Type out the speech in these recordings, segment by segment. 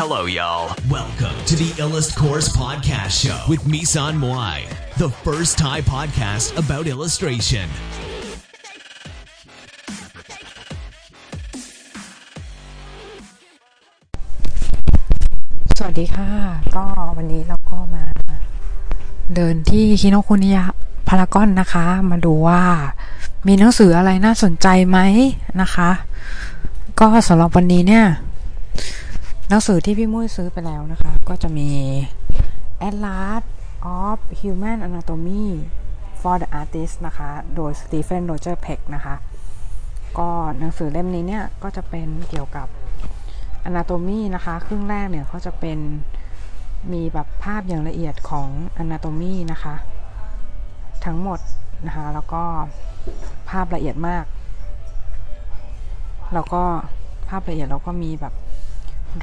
Hello, y'all. Welcome to the Illust Course Podcast Show with Misan Moai, the first Thai podcast about illustration. สวัสดีค่ะ ก็วันนี้เราก็มา เดินที่คิโนคุนิยะพารากอนนะคะ มาดูว่ามีหนังสืออะไรน่าสนใจไหมนะคะ ก็สำหรับวันนี้เนี่ย หนังสือที่พี่มุ้ยซื้อไปแล้วนะคะ ก็จะมี Atlas of Human Anatomy for the Artist นะคะ โดย Stephen Roger Peck นะคะ ก็หนังสือเล่มนี้เนี่ย ก็จะเป็นเกี่ยวกับ Anatomy นะคะ ครึ่งแรกเนี่ยเขาจะเป็นมีแบบภาพอย่างละเอียดของ Anatomy นะคะ ทั้งหมดนะคะ แล้วก็ภาพละเอียดมาก แล้วก็ภาพละเอียดแล้วก็มีแบบ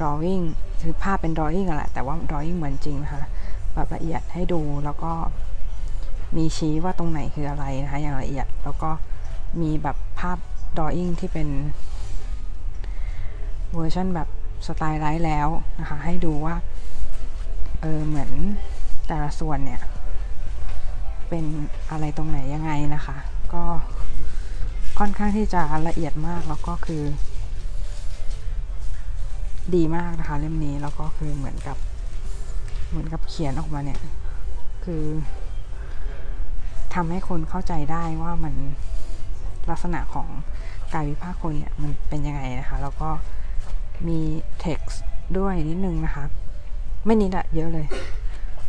drawing คือภาพเป็น drawing อะแหละ แต่ว่า drawing เหมือนจริงนะคะแบบละเอียดให้ดูแล้วก็มีชี้ว่าตรงไหนคืออะไรนะคะ อย่างละเอียด แล้วก็มีแบบภาพ drawing ที่เป็นเวอร์ชันแบบ stylized แล้วนะคะ ให้ดูว่า เออ เหมือนแต่ละส่วนเนี่ย เป็นอะไรตรงไหนยังไงนะคะ ก็ค่อนข้างที่จะละเอียดมากแล้วก็คือ ดีมากนะคะเล่มนี้แล้วก็คือเหมือนกับ เหมือนกับเขียนออกมาเนี่ย คือทำให้คนเข้าใจได้ว่ามันลักษณะของกายวิภาคคนเนี่ยมันเป็นยังไงนะคะ แล้วก็มี text ด้วยนิดนึงนะคะ ไม่นิดอะเยอะเลย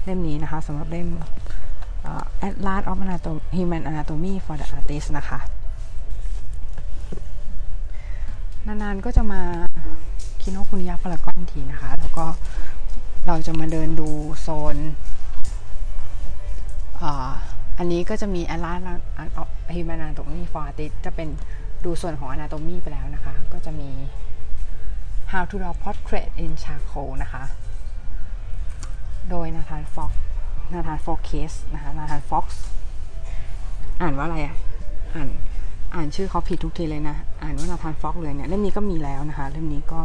เล่มนี้นะคะสำหรับเล่ม Atlas of Anatomy Human Anatomy for the Artist นะคะ นานๆก็จะมา คิโนคุนิยะพารากอนทีนะคะ แล้วก็เราจะมาเดินดูโซนอันนี้ก็จะมี Atlas of Human Anatomy for Artist จะเป็นดูส่วนของ Anatomy ไปแล้วนะคะ ก็จะมี How to Draw Portrait in Charcoal นะคะ โดย Nathan Fowkes Nathan Fowkes นะคะ Nathan Fowkes อ่านว่าอะไรอะ อ่านอ่านชื่อเขาผิดทุกทีเลยนะ อ่านว่า Nathan Fowkes เลยเนี่ย เล่มนี้ก็มีแล้วนะคะ เล่มนี้ก็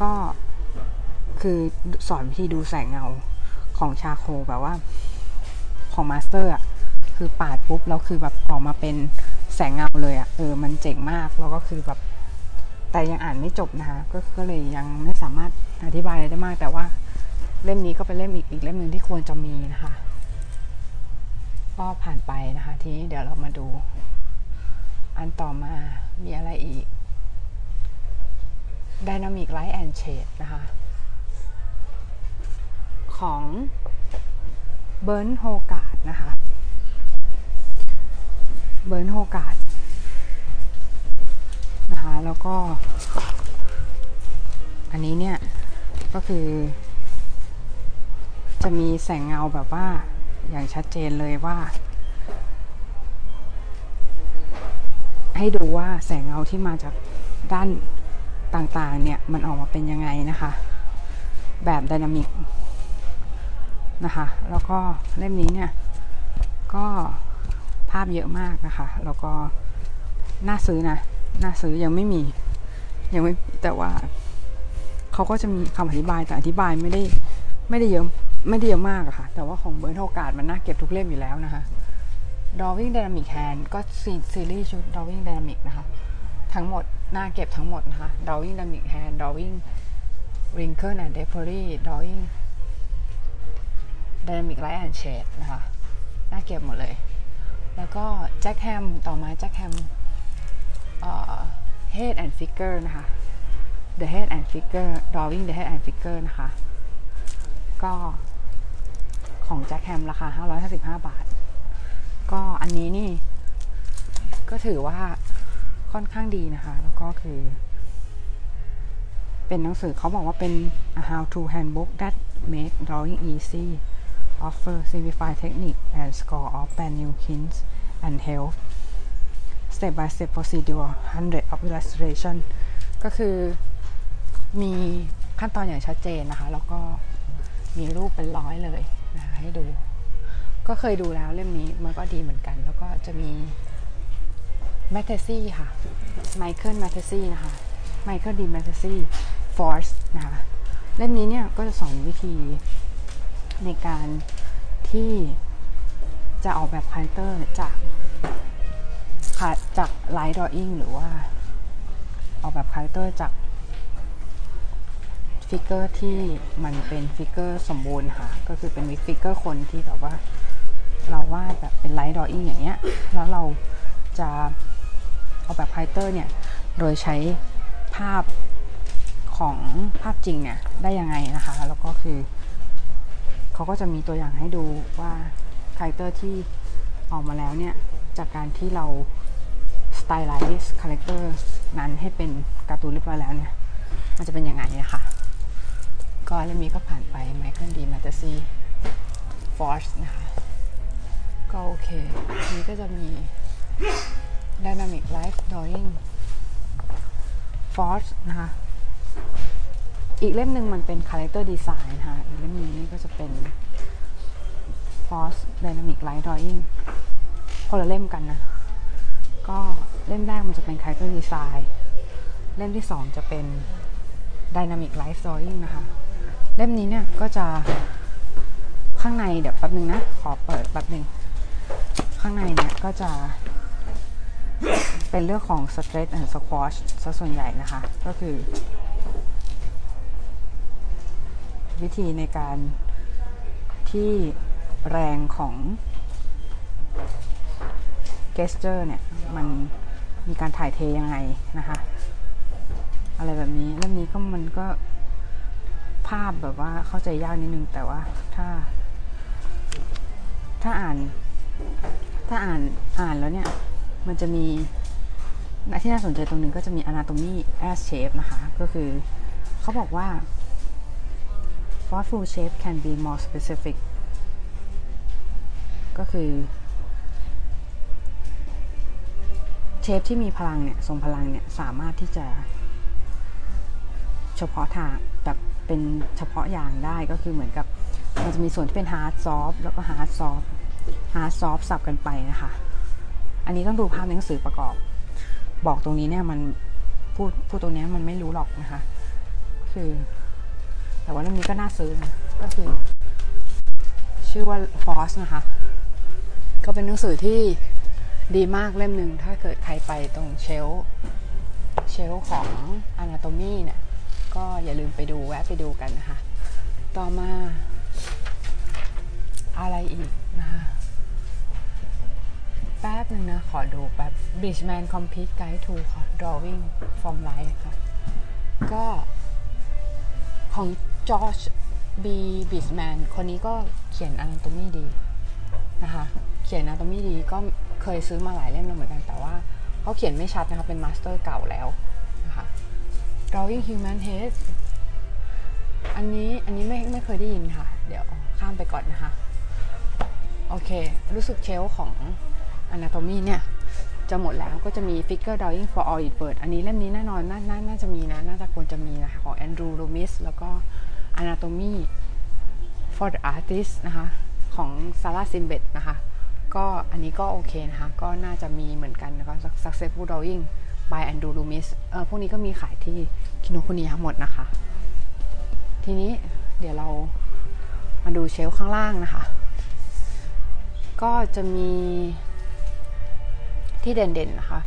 ก็คือสอนวิธีดูแสงเงาของ charcoal แบบว่า ของ master อะคือปาดปุ๊บแล้วคือแบบออกมาเป็นแสงเงาเลยอะเออมันเจ๋งมากแล้วก็คือแบบ แต่ยังอ่านไม่จบนะคะก็ก็เลยยังไม่สามารถอธิบายอะไรได้มาก แต่ว่าเล่มนี้ก็เป็นเล่มอีกอีกเล่มหนึ่งที่ควรจะมีนะคะก็ผ่านไปนะคะ ทีนี้เดี๋ยวเรามาดู อันต่อมามีอะไรอีก Dynamic Light and Shade นะคะ ของเบิร์นโฮกาดนะคะเบิร์นโฮกาดนะคะ แล้วก็ อันนี้เนี่ย ก็คือ จะมีแสงเงาแบบว่าอย่างชัดเจนเลยว่า ให้ดูว่าแสงเงาที่มาจากด้าน ต่างๆเนี่ยมันออกมาเป็นยังไงนะคะ แบบไดนามิกนะคะ แล้วก็เล่มนี้เนี่ย ก็ภาพเยอะมากนะคะ แล้วก็น่าซื้อนะ น่าซื้อยังไม่มี ยังไม่แต่ว่าเขาก็จะมีคำอธิบายแต่อธิบายไม่ได้ไม่ได้เยอะไม่ได้เยอะมากอะค่ะ แต่ว่าของเบิร์นโอกาสมันน่าเก็บทุกเล่มอยู่แล้วนะคะ Drawing Dynamic Hand ก็ซีรีส์ชุด Drawing Dynamic นะคะ ทั้งหมด น่าเก็บทั้งหมดนะคะ Drawing Dynamic Hand Drawing Wrinkle and Drapery Drawing Dynamic Light and Shade นะคะน่าเก็บหมดเลย แล้วก็ Jack Ham ต่อมา Jack Ham Head and Figure นะคะ The Head and Figure Drawing the Head and Figure นะคะ ก็ของ Jack Ham ราคา 555 บาท ก็อันนี้นี่ ก็ถือว่า ค่อนข้างดีนะคะ แล้วก็คือ เป็นหนังสือเขาบอกว่าเป็น a how to handbook that make drawing easy offer simplified technique and score of brand new hints and help step by step procedure 100 of illustration ก็คือมีขั้นตอนอย่างชัดเจนนะคะ แล้วก็มีรูปเป็นร้อยเลยนะคะให้ดู ก็เคยดูแล้วเล่มนี้มันก็ดีเหมือนกัน แล้วก็จะมี Mattesi ค่ะ Michael Mattesi นะคะ Michael D. Mattesi Force นะคะเล่มนี้เนี่ยก็จะสอนวิธีในการที่จะออกแบบคาแรคเตอร์จากจาก life drawing หรือว่าออกแบบคาแรคเตอร์จาก figure ที่มันเป็น figure สมบูรณ์ค่ะ ก็คือเป็น figure คนที่แบบว่าเราวาดแบบเป็น life drawing อย่างเงี้ย แล้วเราจะ ออกแบบคาแรคเตอร์เนี่ยโดยใช้ภาพของภาพจริงเนี่ยได้ยังไงนะคะ แล้วก็คือเขาก็จะมีตัวอย่างให้ดูว่าคาแรคเตอร์ที่ออกมาแล้วเนี่ย จากการที่เรา stylize คาแรคเตอร์นั้นให้เป็นการ์ตูนเรียบร้อยแล้วเนี่ย มันจะเป็นยังไงนะคะ ก็เรื่องนี้ก็ผ่านไป Michael D. Mattesi Force นะคะ ก็โอเค นี้ก็จะมี Dynamic Life Drawing Force นะคะ อีกเล่มหนึ่งมันเป็น Character Design นะคะอีกเล่มนี้ก็จะเป็น Force Dynamic Life Drawing คนละเล่มกันนะ ก็เล่มแรกมันจะเป็น Character Design เล่มที่สองจะเป็น Dynamic Life Drawing นะคะ เล่มนี้เนี่ยก็จะข้างในเดี๋ยวแป๊บนึงนะ ขอเปิดแป๊บนึง ข้างในเนี่ยก็จะ เป็นเรื่องของ stretch and squash ซะส่วนใหญ่นะคะ ก็คือ วิธีในการที่แรงของ gesture เนี่ย มันมีการถ่ายเทยังไงนะคะ อะไรแบบนี้เล่มนี้ก็มันก็ภาพแบบว่าเข้าใจยากนิดนึงแต่ว่าถ้า ถ้าอ่าน ถ้าอ่านอ่านแล้วเนี่ย มันจะมี ที่น่าสนใจตรงนึงก็จะมี anatomy as shape นะคะ ก็คือเขาบอกว่า forceful shape can be more specific ก็คือ เชฟที่มีพลังเนี่ยทรงพลังเนี่ย สามารถที่จะ เฉพาะทางแบบเป็นเฉพาะอย่างได้ก็คือเหมือนกับมันจะมีส่วนที่เป็น hard soft แล้วก็ hard soft hard soft สับกันไปนะคะ อันนี้ต้องดูภาพในหนังสือประกอบ บอกตรงนี้เนี่ยมันพูดพูดตรงนี้มันไม่รู้หรอกนะคะ คือ แต่ว่าเรื่องนี้ก็น่าซื้อนะก็คือ ชื่อว่า Force นะคะ ก็เป็นหนังสือที่ดีมากเล่มหนึ่งถ้าเกิดใครไปตรงเชลเชลของ Anatomy เนี่ย ก็อย่าลืมไปดูแวะไปดูกันนะคะ ต่อมาอะไรอีกนะคะ แป๊บหนึ่งนะ ขอดูแป๊บ Bridgman Complete Guide to Drawing from Life ค่ะ ก็ของ George B. Bridgeman คนนี้ก็เขียน Anatomy ดีนะคะ เขียน Anatomy ดีก็เคยซื้อมาหลายเล่มแล้วเหมือนกัน แต่ว่าเขาเขียนไม่ชัดนะคะ เป็นมาสเตอร์เก่าแล้วนะคะ drawing human head อันนี้อันนี้ไม่ไม่เคยได้ยินค่ะ เดี๋ยวข้ามไปก่อนนะคะ โอเค รู้สึกเชลของ anatomy เนี่ยจะหมดแล้วก็จะมี figure drawing for all it bird อันนี้เล่มนี้แน่นอนน่านาน่าจะมีนะ น่าจะควรจะมีนะคะของ Andrew Loomis แล้วก็ anatomy for the artist นะคะ ของ Sarah Simbet นะคะ ก็อันนี้ก็โอเคนะคะ ก็น่าจะมีเหมือนกันนะคะ successful drawing by Andrew Loomis เออพวกนี้ก็มีขายที่คิโนคุนิยะหมดนะคะ ทีนี้เดี๋ยวเรามาดูเชลข้างล่างนะคะ ก็จะมี ที่เด่นๆนะคะ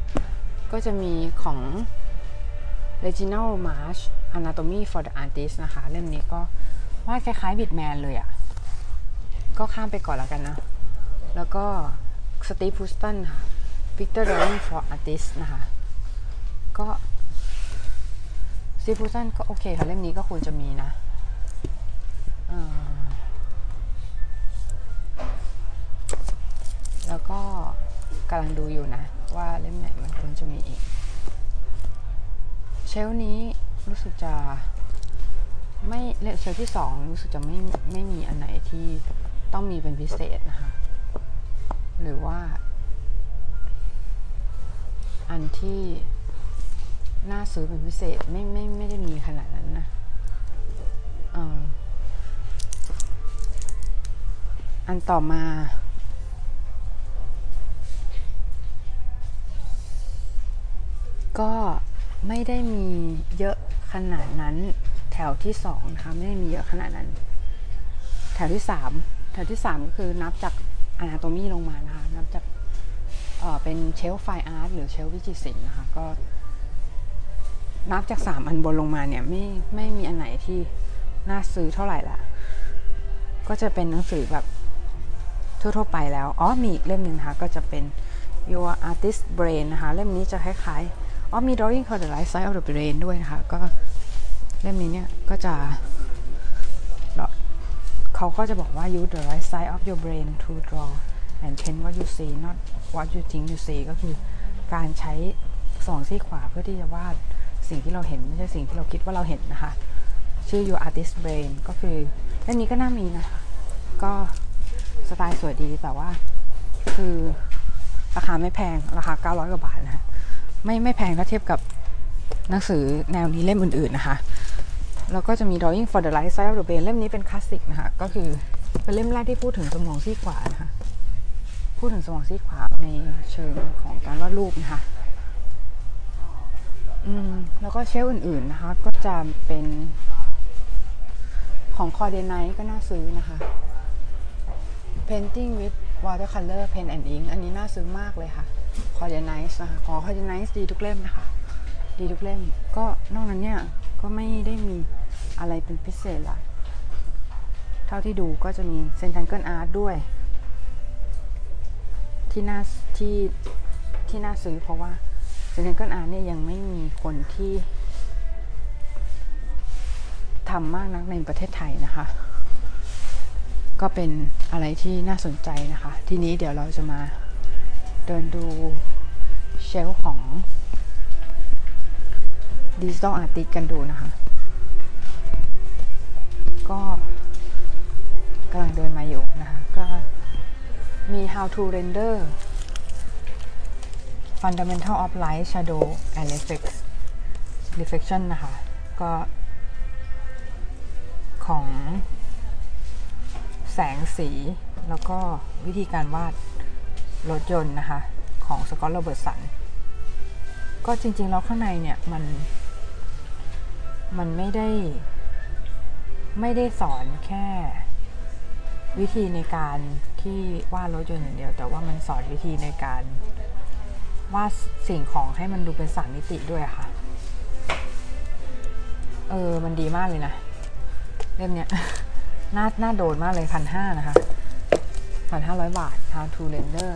ก็จะมีของ Reginald Marsh Anatomy for the Artist นะคะ เล่มนี้ก็วาดคล้ายๆบิดแมนเลยอะ่ะ ก็ข้ามไปก่อนแล้วกันนะ แล้วก็ Steve Houston ค่ะ Victor Drawing for Artist นะคะ ก็ซีฟูซันก็โอเคค่ะ เล่มนี้ก็ควรจะมีนะแล้วก็ กำลังดูอยู่นะ ว่าเล่มไหนมันควรจะมีอีก เชลนี้รู้สึกจะไม่เชลที่สองรู้สึกจะไม่ไม่มีอันไหนที่ต้องมีเป็นพิเศษนะคะ หรือว่า อันที่น่าซื้อเป็นพิเศษไม่ไม่ไม่ได้มีขนาดนั้นนะออันต่อมา ก็ไม่ได้มีเยอะขนาดนั้น แถวที่สองนะคะไม่ได้มีเยอะขนาดนั้น แถวที่สามแถวที่สามก็คือนับจาก anatomy ลงมานะคะ นับจากเป็น shelf fine art หรือ shelf วิจิตรศิลป์นะคะก็ นับจากสามอันบนลงมาเนี่ยไม่ไม่มีอันไหนที่น่าซื้อเท่าไหร่ละก็จะเป็นหนังสือแบบทั่วๆไปแล้ว อ๋อมีอีกเล่มหนึ่งนะคะก็จะเป็น Your Artist Brain นะคะ เล่มนี้จะคล้ายๆ อ๋อมี Drawing for the Right Side of the Brain ด้วยนะคะ ก็เล่มนี้เนี่ยก็จะเขาก็จะบอกว่า use the right side of your brain to draw and paint what you see not what you think you see ก็คือการใช้สองซี่ขวาเพื่อที่จะวาดสิ่งที่เราเห็น ไม่ใช่สิ่งที่เราคิดว่าเราเห็นนะคะ ชื่อ your artist brain ก็คือเล่มนี้ก็น่ามีนะ ก็สไตล์สวยดีแต่ว่าคือราคาไม่แพง ราคา 900 กว่าบาทนะ ไม่ไม่แพงถ้าเทียบกับหนังสือแนวนี้เล่มอื่นๆนะคะ แล้วก็จะมี Drawing for the Right Side of the Brain เล่มนี้เป็นคลาสสิกนะคะ ก็คือเป็นเล่มแรกที่พูดถึงสมองซีกขวานะคะ พูดถึงสมองซีกขวาในเชิงของการวาดรูปนะคะอืมแล้วก็เชลฟ์อื่นๆนะคะ ก็จะเป็นของ Claudia Nice ก็น่าซื้อนะคะ Painting with Watercolor Pen and Ink อันนี้น่าซื้อมากเลยค่ะ c o r d i n i z e นะคะของ c o r d i n i z e ดีทุกเล่มนะคะ ดีทุกเล่ม ก็นอกนั้นเนี่ยก็ไม่ได้มีอะไรเป็นพิเศษละเท่าที่ดูก็จะมี Zentangle art ด้วย ที่น่าที่ที่น่าซื้อเพราะว่าZentangle art เนี่ยยังไม่มีคนที่ทำมากนักในประเทศไทยนะคะ ก็เป็นอะไรที่น่าสนใจนะคะ ทีนี้เดี๋ยวเราจะมาเดินดู shelf ของ digital artist กันดูนะคะ ก็กำลังเดินมาอยู่นะคะ ก็มี how to render fundamental of light shadow and reflex reflection นะคะ ก็ของแสงสีแล้วก็วิธีการวาดรถยนต์นะคะ ของสกอตโรเบิร์ตสันก็จริง ๆ แล้วข้างในเนี่ยมัน มันไม่ได้ ไม่ได้สอนแค่วิธีในการที่วาดรถยนต์อย่างเดียว แต่ว่ามันสอนวิธีในการวาดสิ่งของให้มันดูเป็นสามมิติด้วยค่ะ เออ มันดีมากเลยนะ เล่มเนี้ยน่าน่าโดนมากเลยพันห้านะคะพันห้าร้อยบาท how to render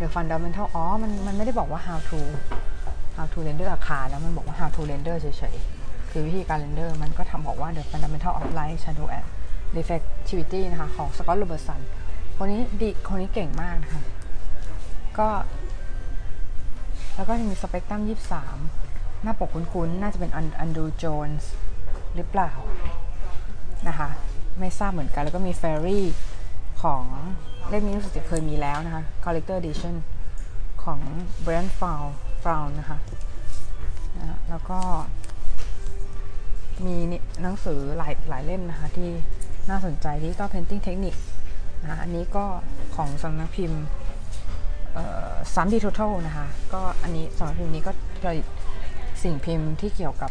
the fundamental อ๋อ มันมันไม่ได้บอกว่า how to how to render อาคารนะมันบอกว่า how to render เฉยๆ คือวิธีการ render มันก็ทำบอกว่า the fundamental of light shadow and reflectivity นะคะของ Scott Robertson คนนี้ดีคนนี้เก่งมากนะคะ ก็ แล้วก็จะมีสเปกตรัม23 หน้าปกคุ้นๆ น่าจะเป็นอันดูโจนส์หรือเปล่า นะคะ ไม่ทราบเหมือนกัน แล้วก็มี Fairy ของเล่มนี้รู้สึกจะเคยมีแล้วนะคะ Collector Edition ของ Brand f o u f o u นะคะนะแล้วก็มีหนังสือหลายหลายเล่มนะคะ ที่น่าสนใจที่ก็ Painting Technique นะอันนี้ก็ของสำนักพิมพ์3D Total นะคะ ก็อันนี้สำนักพิมพ์นี้ก็ผลิตสิ่งพิมพ์ที่เกี่ยวกับ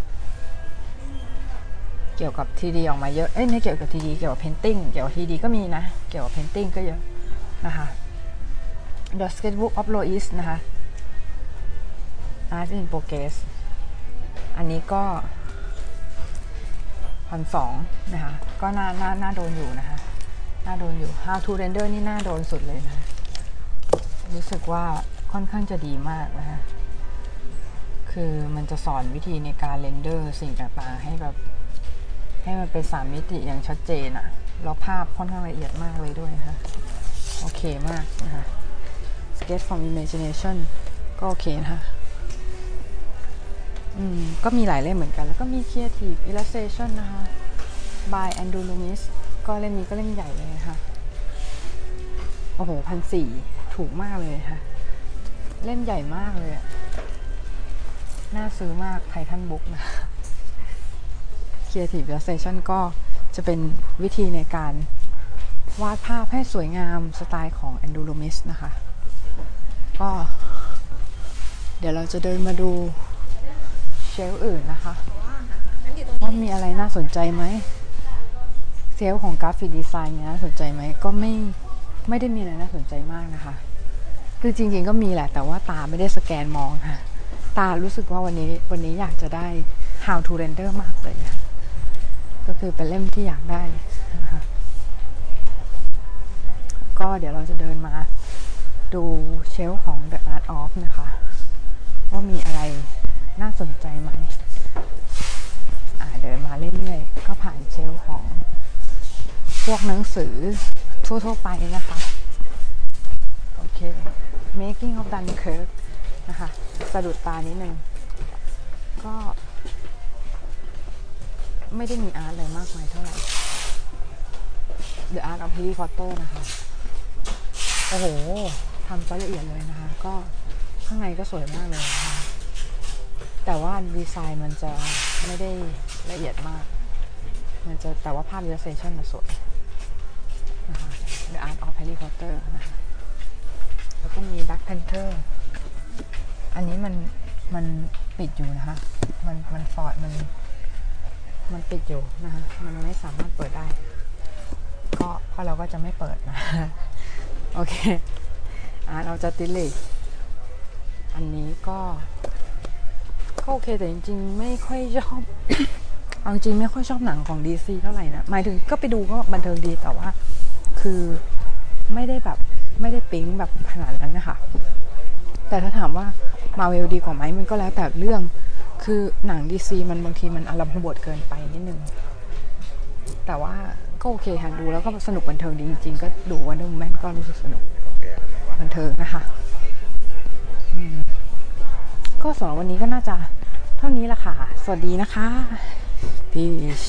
เกี่ยวกับ 3D ออกมาเยอะ เอ้ยไม่เกี่ยวกับ 3D เกี่ยวกับ painting เกี่ยวกับ 3D ก็มีนะ เกี่ยวกับ painting ก็เยอะนะคะ The Sketchbook of Loish นะคะ Art in Progress อันนี้ก็พันสองนะคะ ก็น่าน่าน่าโดนอยู่นะคะ น่าโดนอยู่ How to Render นี่น่าโดนสุดเลยนะ รู้สึกว่าค่อนข้างจะดีมากนะคะ คือมันจะสอนวิธีในการ render สิ่งต่างๆ ให้แบบ ให้มันเป็นสามมิติอย่างชัดเจนอะแล้วภาพค่อนข้างละเอียดมากเลยด้วยนะคะโอเคมากนะคะ Sketch from Imagination ก็โอเคนะคะอืมก็มีหลายเล่มเหมือนกัน แล้วก็มี Creative Illustration นะคะ by Andrew Loomis ก็เล่มนี้ก็เล่มใหญ่เลยนะคะโอ้โหพันสี่ถูกมากเลยค่ะ เล่มใหญ่มากเลยอะน่าซื้อมากไททันบุ๊กนะ Creative Illustration ก็จะเป็นวิธีในการวาดภาพให้สวยงามสไตล์ของ Andrew Loomis นะคะ ก็เดี๋ยวเราจะเดินมาดูเชลฟ์อื่นนะคะ ว่ามีอะไรน่าสนใจไหมเซลล์ของกราฟิกดีไซน์เนี่ยน่าสนใจไหมก็ไม่ไม่ได้มีอะไรน่าสนใจมากนะคะ คือจริงๆก็มีแหละ แต่ว่าตาไม่ได้สแกนมองค่ะ ตารู้สึกว่าวันนี้วันนี้อยากจะได้ how to render มากเลยค่ะ ก็คือเป็นเล่มที่อยากได้นะคะก็เดี๋ยวเราจะเดินมาดูเชลของ The Art of นะคะ ว่ามีอะไรน่าสนใจไหมเดินมาเรื่อยๆ ก็ผ่านเชลของ พวกหนังสือทั่วๆไปนะคะ โอเค Making of Dunkirk นะคะ สะดุดตานิดนึงก็ ไม่ได้มีอาร์ตอะไรมากมายเท่าไหร่ The Art of Harry Potter นะคะ โอ้โหทำซะละเอียดเลยนะคะ ก็ข้างในก็สวยมากเลยนะคะแต่ว่าดีไซน์มันจะไม่ได้ละเอียดมาก มันจะแต่ว่าภาพ illustration มันสวยนะคะ The Art of Harry Potter นะคะ แล้วก็มี Black Panther อันนี้มันมันปิดอยู่นะคะ มันมันฟอร์ดมัน มันปิดอยู่นะคะมันไม่สามารถเปิดได้ ก็ก็เราก็จะไม่เปิดนะโอเคอ่าเราจะติลิอันนี้ก็ก็โอเคแต่จริง ๆ ไม่ค่อยชอบเอาจริงไม่ค่อยชอบหนังของ DC เท่าไหร่นะหมายถึงก็ไปดูก็บันเทิงดีแต่ว่า คือไม่ได้แบบไม่ได้ปิ๊งแบบขนาดนั้นนะคะแต่ถ้าถามว่ามาเวลดีกว่าไหมมันก็แล้วแต่เรื่อง คือหนัง DC มันบางทีมันอารมณ์บทเกินไปนิดนึง แต่ว่าก็โอเคค่ะดูแล้วก็สนุกบันเทิงดีจริงๆ ก็ดูวันดูแมนก็รู้สึกสนุกบันเทิงนะคะอืมก็สำหรับวันนี้ก็น่าจะเท่านี้ละค่ะ สวัสดีนะคะ Peace